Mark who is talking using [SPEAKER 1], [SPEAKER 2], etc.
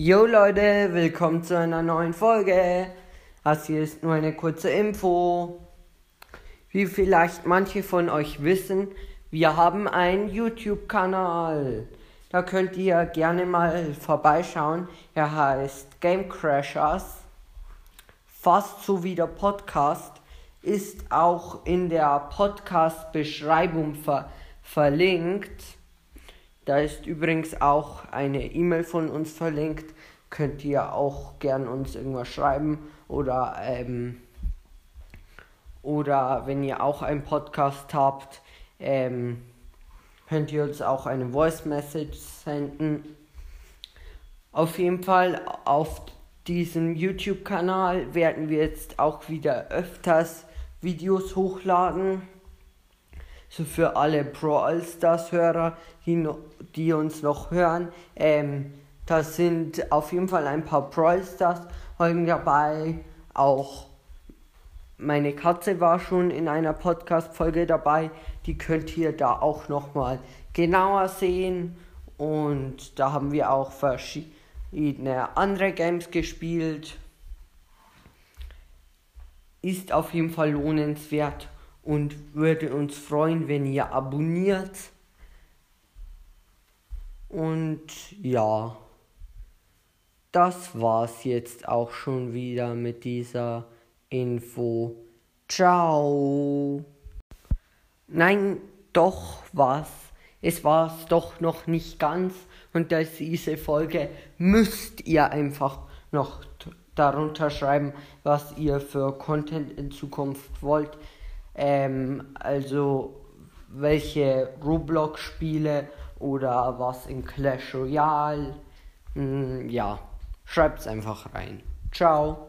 [SPEAKER 1] Yo Leute, willkommen zu einer neuen Folge. Das hier ist nur eine kurze Info. Wie vielleicht manche von euch wissen, wir haben einen YouTube-Kanal. Da könnt ihr gerne mal vorbeischauen. Er heißt Game Crashers. Fast so wie der Podcast. Ist auch in der Podcast-Beschreibung ver verlinkt. Da ist übrigens auch eine E-Mail von uns verlinkt. Könnt ihr auch gern uns irgendwas schreiben oder ähm, oder wenn ihr auch einen Podcast habt, ähm, könnt ihr uns auch eine Voice Message senden. Auf jeden Fall auf diesem YouTube-Kanal werden wir jetzt auch wieder öfters Videos hochladen so für alle Pro All-Stars Hörer, die, die uns noch hören. Ähm, da sind auf jeden Fall ein paar Pro All-Stars Folgen dabei. Auch meine Katze war schon in einer Podcast-Folge dabei. Die könnt ihr da auch nochmal genauer sehen. Und da haben wir auch verschiedene andere Games gespielt. Ist auf jeden Fall lohnenswert und würde uns freuen, wenn ihr abonniert. Und ja, das war's jetzt auch schon wieder mit dieser Info. Ciao. Nein, doch was. Es war's doch noch nicht ganz. Und diese Folge müsst ihr einfach noch darunter schreiben, was ihr für Content in Zukunft wollt. Ähm, also welche Roblox-Spiele oder was in Clash Royale. Hm, ja, schreibt's einfach rein. Ciao.